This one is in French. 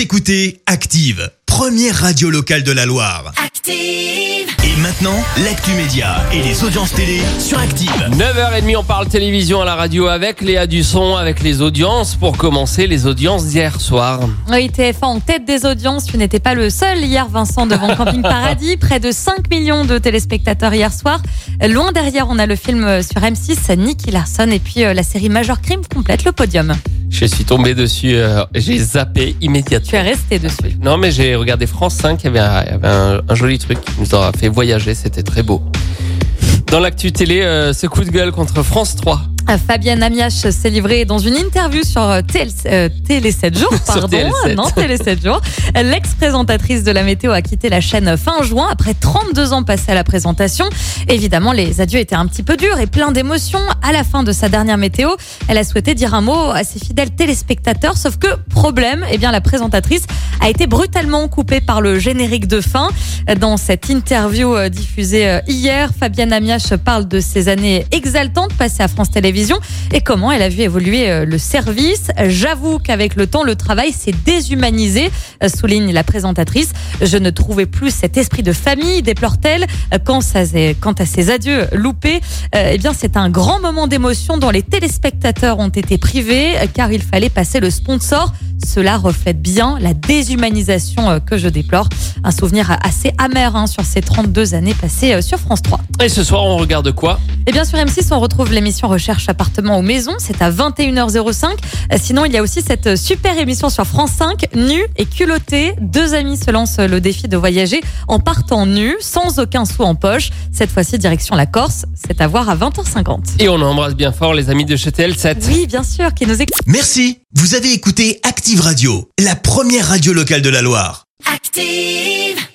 Vous écoutez Active, première radio locale de la Loire. Active. Et maintenant, l'actu média et les audiences télé sur Active. 9h30, on parle télévision à la radio avec Léa Dusson, avec les audiences. Pour commencer, les audiences d'hier soir. Oui, TF1 en tête des audiences. Tu n'étais pas le seul hier, Vincent, devant Camping Paradis. Près de 5 millions de téléspectateurs hier soir. Loin derrière, on a le film sur M6, Nicky Larson, et puis euh, la série Major Crime complète le podium. Je suis tombé dessus, euh, j'ai zappé immédiatement. Tu es resté dessus. Non, mais j'ai regardé France 5, il y avait, un, il y avait un- un joli truc qui nous aura fait voyager, c'était très beau. Dans l'actu télé, euh, ce coup de gueule contre France 3. Fabienne Amiach s'est livrée dans une interview sur euh, TL, euh, Télé 7 jours, pardon, TL7. non Télé 7 jours. L'ex-présentatrice de la météo a quitté la chaîne fin juin après 32 ans passés à la présentation. Évidemment, les adieux étaient un petit peu durs et plein d'émotions. À la fin de sa dernière météo, elle a souhaité dire un mot à ses fidèles téléspectateurs, sauf que problème, eh bien la présentatrice a été brutalement coupée par le générique de fin. Dans cette interview euh, diffusée euh, hier, Fabienne Amiach parle de ses années exaltantes passées à France Télévisions et comment elle a vu évoluer euh, le service. J'avoue qu'avec le temps, le travail s'est déshumanisé, souligne la présentatrice. Je ne trouvais plus cet esprit de famille, déplore-t-elle. Quant à ses, adieux loupés, eh bien, c'est un grand moment d'émotion dont les téléspectateurs ont été privés car il fallait passer le sponsor. Cela reflète bien la déshumanisation euh, que je déplore. Un souvenir assez amer hein, sur ces 32 années passées euh, sur France 3. Et ce soir, on regarde quoi? Et bien sur M6, on retrouve l'émission Recherche appartement ou maison. C'est à 21h05. Euh, Sinon, il y a aussi cette super émission sur France 5, Nu et culotté. Deux amis se lancent le défi de voyager en partant nus, sans aucun sou en poche. Cette fois-ci, direction la Corse. C'est à voir à 20h50. Et on embrasse bien fort les amis de chez TL7. Oui, bien sûr, qui nous écoute. Merci. Vous avez écouté Active Radio, la première radio locale de la Loire. Active.